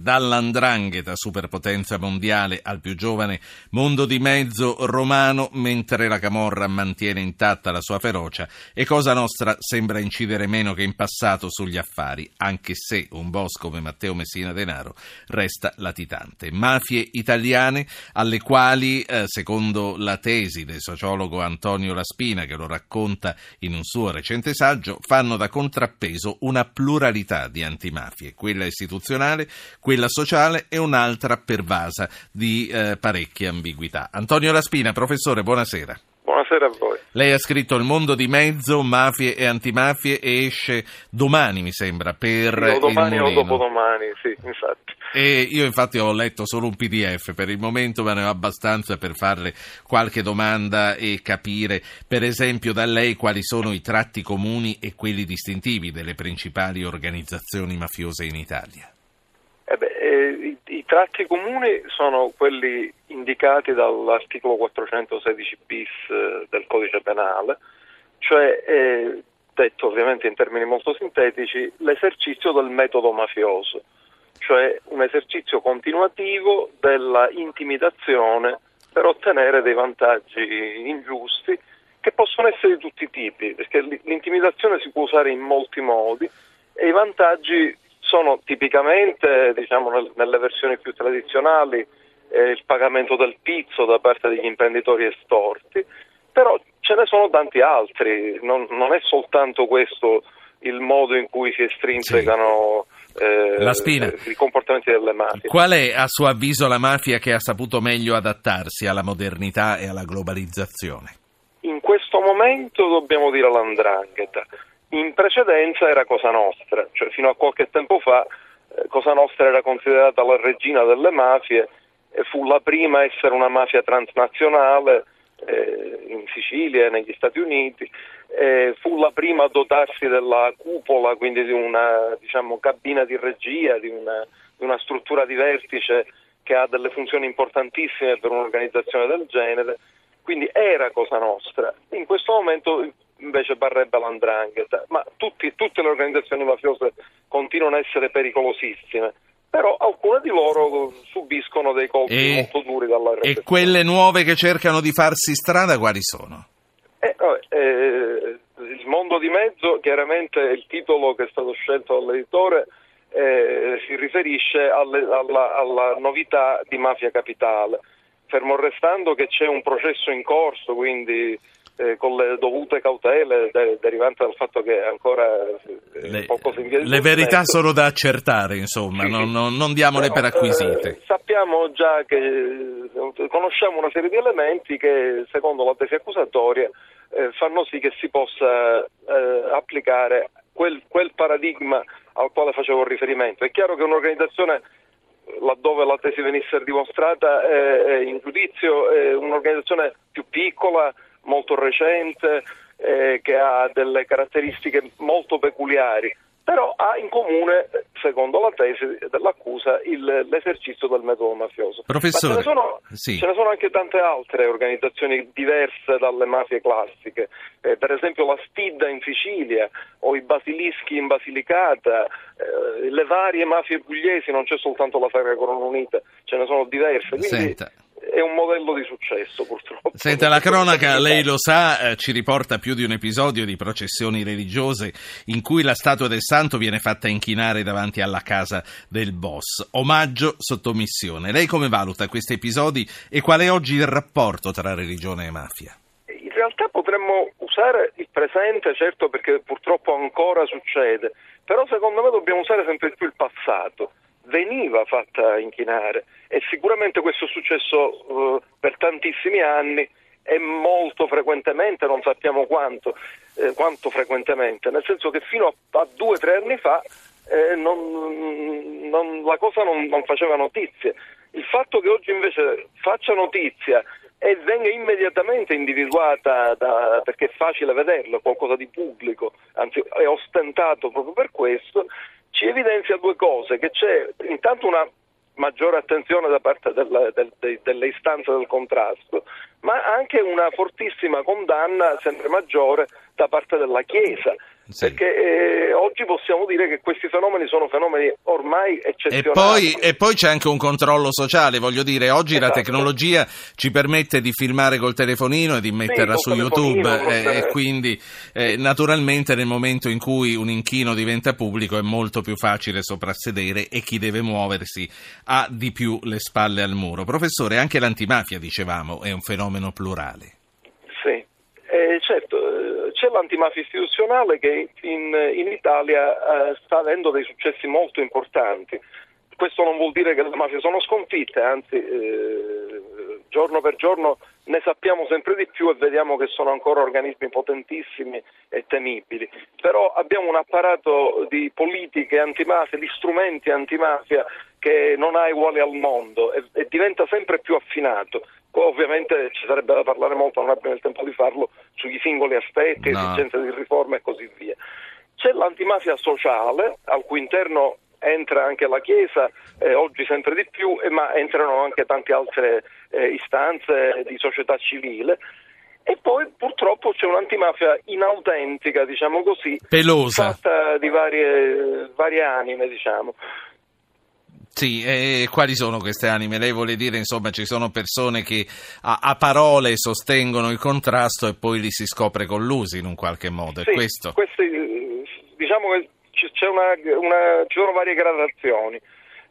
Dall'andrangheta, superpotenza mondiale, al più giovane mondo di mezzo romano, mentre la Camorra mantiene intatta la sua ferocia e Cosa Nostra sembra incidere meno che in passato sugli affari, anche se un boss come Matteo Messina Denaro resta latitante. Mafie italiane alle quali, eh, secondo la tesi del sociologo Antonio Laspina, che lo racconta in un suo recente saggio, fanno da contrappeso una pluralità di antimafie, quella istituzionale, quella sociale e un'altra pervasa di eh, parecchie ambiguità. Antonio Laspina, professore, buonasera. Buonasera a voi. Lei ha scritto Il mondo di mezzo, mafie e antimafie e esce domani, mi sembra, per no, domani o dopodomani, sì, infatti. E io infatti ho letto solo un PDF, per il momento ma ne ho abbastanza per farle qualche domanda e capire, per esempio, da lei quali sono i tratti comuni e quelli distintivi delle principali organizzazioni mafiose in Italia. Eh beh, eh, i, i, tratti comuni sono quelli indicati dall'articolo 416 bis eh, del codice penale, cioè, eh, detto ovviamente in termini molto sintetici, l'esercizio del metodo mafioso, cioè un esercizio continuativo della intimidazione per ottenere dei vantaggi ingiusti che possono essere di tutti i tipi, perché l'intimidazione si può usare in molti modi e i vantaggi sono tipicamente, diciamo, nelle versioni più tradizionali, eh, il pagamento del pizzo da parte degli imprenditori estorti, però ce ne sono tanti altri, non, non è soltanto questo il modo in cui si estrinsecano sì. eh, i comportamenti delle mafie. Qual è a suo avviso la mafia che ha saputo meglio adattarsi alla modernità e alla globalizzazione? In questo momento dobbiamo dire l'andrangheta in precedenza era Cosa Nostra, cioè fino a qualche tempo fa eh, Cosa Nostra era considerata la regina delle mafie e fu la prima a essere una mafia transnazionale eh, in Sicilia e negli Stati Uniti, eh, fu la prima a dotarsi della cupola, quindi di una diciamo, cabina di regia, di una, di una struttura di vertice che ha delle funzioni importantissime per un'organizzazione del genere, quindi era Cosa Nostra. In questo momento invece barrebbe l'andrangheta, ma tutti, tutte le organizzazioni mafiose continuano a essere pericolosissime però alcune di loro subiscono dei colpi e, molto duri dalla rete. E quelle nuove che cercano di farsi strada quali sono? Eh, eh, il mondo di mezzo, chiaramente il titolo che è stato scelto dall'editore eh, si riferisce alle, alla, alla novità di Mafia Capitale, fermo restando che c'è un processo in corso, quindi eh, con le dovute cautele de- derivanti dal fatto che ancora eh, le, poco si invia Le verità sono da accertare, insomma, sì, non, non, non, diamole no, per acquisite. Eh, sappiamo già che eh, conosciamo una serie di elementi che, secondo la tesi accusatoria, eh, fanno sì che si possa eh, applicare quel, quel paradigma al quale facevo riferimento. È chiaro che un'organizzazione laddove la tesi venisse dimostrata eh, in giudizio è un'organizzazione più piccola, molto recente, eh, che ha delle caratteristiche molto peculiari, però ha in comune, secondo la tesi dell'accusa, il, l'esercizio del metodo mafioso. Professore, ce ne, sono, sì. ce ne, sono, anche tante altre organizzazioni diverse dalle mafie classiche, eh, per esempio la Stidda in Sicilia o i Basilischi in Basilicata, eh, le varie mafie pugliesi, non c'è soltanto la Ferra Corona Unita, ce ne sono diverse. Quindi, Senta è un modello di successo purtroppo. Senta, la cronaca, lei lo sa, eh, ci riporta più di un episodio di processioni religiose in cui la statua del santo viene fatta inchinare davanti alla casa del boss. Omaggio, sottomissione. Lei come valuta questi episodi e qual è oggi il rapporto tra religione e mafia? In realtà potremmo usare il presente, certo perché purtroppo ancora succede, però secondo me dobbiamo usare sempre più il passato veniva fatta inchinare e sicuramente questo è successo uh, per tantissimi anni e molto frequentemente, non sappiamo quanto, eh, quanto frequentemente, nel senso che fino a, a due o tre anni fa eh, non, non, la cosa non, non faceva notizia. Il fatto che oggi invece faccia notizia e venga immediatamente individuata da, perché è facile vederlo, qualcosa di pubblico, anzi è ostentato proprio per questo, evidenzia due cose, che c'è intanto una maggiore attenzione da parte della, del, de, delle istanze del contrasto, ma anche una fortissima condanna sempre maggiore da parte della Chiesa, Sì. Perché eh, oggi possiamo dire che questi fenomeni sono fenomeni ormai eccezionali. E poi, e poi c'è anche un controllo sociale, voglio dire, oggi esatto. la tecnologia ci permette di filmare col telefonino e di metterla sì, su YouTube eh, e quindi eh, naturalmente nel momento in cui un inchino diventa pubblico è molto più facile soprassedere e chi deve muoversi ha di più le spalle al muro. Professore, anche l'antimafia, dicevamo, è un fenomeno plurale. Sì, eh, certo c'è l'antimafia istituzionale che in, in Italia eh, sta avendo dei successi molto importanti. Questo non vuol dire che le mafie sono sconfitte, anzi eh, giorno per giorno ne sappiamo sempre di più e vediamo che sono ancora organismi potentissimi e temibili. Però abbiamo un apparato di politiche antimafia, di strumenti antimafia che non ha uguali al mondo e, e diventa sempre più affinato. Ovviamente ci sarebbe da parlare molto, non abbiamo il tempo di farlo, sugli singoli aspetti, no. esigenze di riforma e così via. C'è l'antimafia sociale, al cui interno entra anche la Chiesa, eh, oggi sempre di più, eh, ma entrano anche tante altre eh, istanze di società civile. E poi purtroppo c'è un'antimafia inautentica, diciamo così, pelosa, fatta di varie, varie anime, diciamo. Sì, e quali sono queste anime? Lei vuole dire, insomma, ci sono persone che a, a parole sostengono il contrasto e poi li si scopre collusi in un qualche modo, sì, è questo? Questi, diciamo che una, una, ci sono varie gradazioni.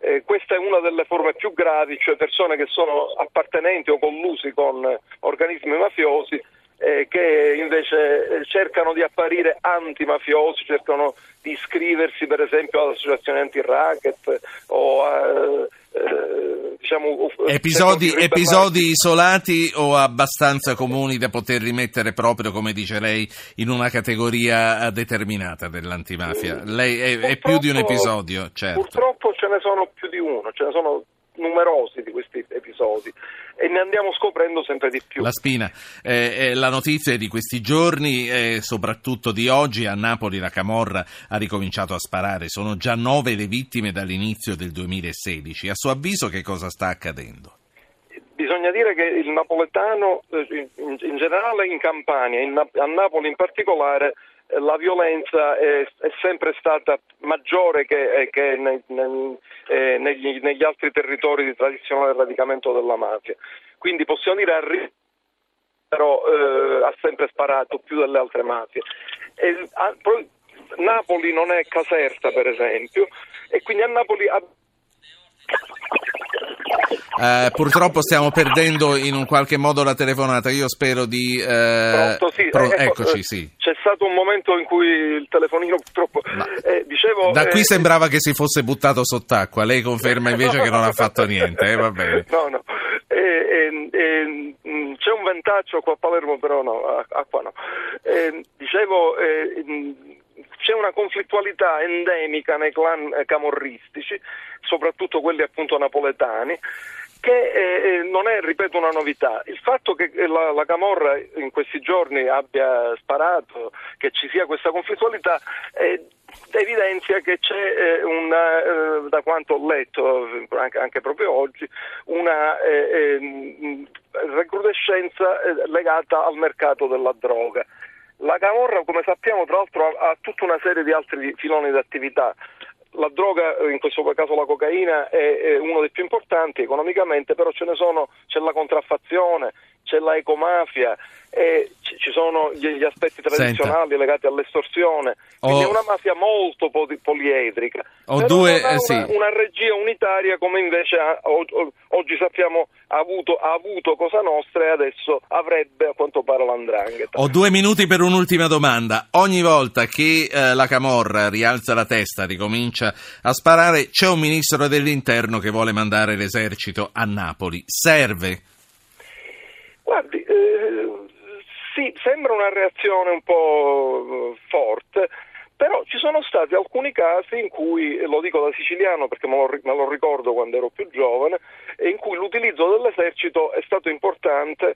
Eh, questa è una delle forme più gravi, cioè persone che sono appartenenti o collusi con organismi mafiosi eh, che invece eh, cercano di apparire antimafiosi, cercano di iscriversi per esempio all'associazione anti-racket o a eh, diciamo, episodi, episodi, isolati o abbastanza comuni da poter rimettere proprio, come dice lei, in una categoria determinata dell'antimafia? Lei è, è più di un episodio, certo. Purtroppo ce ne sono più di uno, ce ne sono numerosi di questi episodi e ne andiamo scoprendo sempre di più. La Spina, eh, eh, la notizia di questi giorni, eh, soprattutto di oggi, a Napoli la Camorra ha ricominciato a sparare, sono già nove le vittime dall'inizio del 2016. A suo avviso che cosa sta accadendo? Bisogna dire che il napoletano, eh, in, generale in Campania, in, a Napoli in particolare, la violenza è, è, sempre stata maggiore che, eh, che nei, nei, eh, negli, negli, altri territori di tradizionale radicamento della mafia. Quindi possiamo dire a però eh, ha sempre sparato più delle altre mafie. E, a, Napoli non è Caserta, per esempio, e quindi a Napoli eh, purtroppo stiamo perdendo in un qualche modo la telefonata. Io spero di. Eh, Pronto, sì. pro- eh, ecco, eccoci, sì. C'è stato un momento in cui il telefonino purtroppo. Eh, dicevo, da qui eh, sembrava che si fosse buttato sott'acqua. Lei conferma invece no, che non ha fatto niente. Eh, va bene. No, no. Mm, c'è un ventaccio qua a Palermo, però no, acqua no. dicevo c'è una conflittualità endemica nei clan camorristici, soprattutto quelli appunto napoletani, che eh, eh, non è, ripeto, una novità. Il fatto che la, la, Camorra in questi giorni abbia sparato, che ci sia questa conflittualità, eh, evidenzia che c'è eh, una, eh, da quanto ho letto anche, anche proprio oggi, una eh, ehm, recrudescenza legata al mercato della droga. La Camorra, come sappiamo, tra l'altro ha, ha tutta una serie di altri filoni di attività. La droga, in questo caso la cocaina, è, uno dei più importanti economicamente, però ce ne sono, c'è la contraffazione, c'è la ecomafia, e ci sono gli, aspetti tradizionali Senta. legati all'estorsione, quindi oh. è una mafia molto poliedrica. Ho due, eh, una, sì. una, regia unitaria come invece ha, oggi sappiamo ha avuto, ha avuto, Cosa Nostra e adesso avrebbe a quanto pare l'andrangheta. Ho due minuti per un'ultima domanda. Ogni volta che eh, la Camorra rialza la testa, ricomincia a sparare, c'è un ministro dell'interno che vuole mandare l'esercito a Napoli. Serve? Guardi, eh, sì, sembra una reazione un po' eh, forte, però ci sono stati alcuni casi in cui, lo dico da siciliano perché me lo, me lo ricordo quando ero più giovane, in cui l'utilizzo dell'esercito è stato importante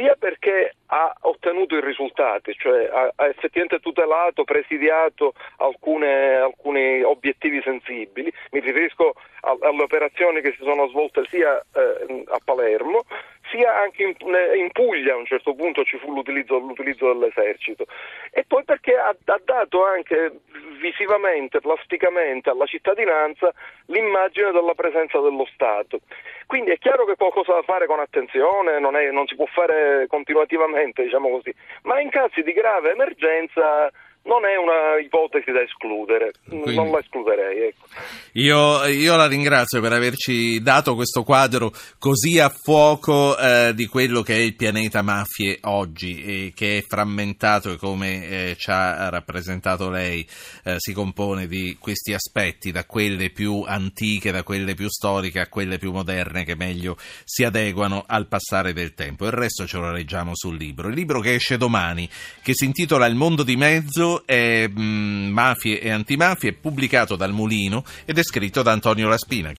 sia perché ha ottenuto i risultati, cioè ha, ha effettivamente tutelato, presidiato alcune, alcuni obiettivi sensibili, mi riferisco a, alle operazioni che si sono svolte sia eh, a Palermo sia anche in, in, Puglia a un certo punto ci fu l'utilizzo, l'utilizzo dell'esercito e poi perché ha, ha, dato anche visivamente, plasticamente alla cittadinanza l'immagine della presenza dello Stato. Quindi è chiaro che qualcosa da fare con attenzione, non, è, non si può fare continuativamente, diciamo così, ma in casi di grave emergenza non è una ipotesi da escludere, Quindi, non la escluderei. Ecco. Io, io, la ringrazio per averci dato questo quadro così a fuoco eh, di quello che è il pianeta mafie oggi e che è frammentato e come eh, ci ha rappresentato lei eh, si compone di questi aspetti, da quelle più antiche, da quelle più storiche a quelle più moderne che meglio si adeguano al passare del tempo. Il resto ce lo leggiamo sul libro. Il libro che esce domani, che si intitola Il mondo di mezzo è mh, Mafie e antimafie, pubblicato dal Mulino ed è scritto da Antonio Laspina.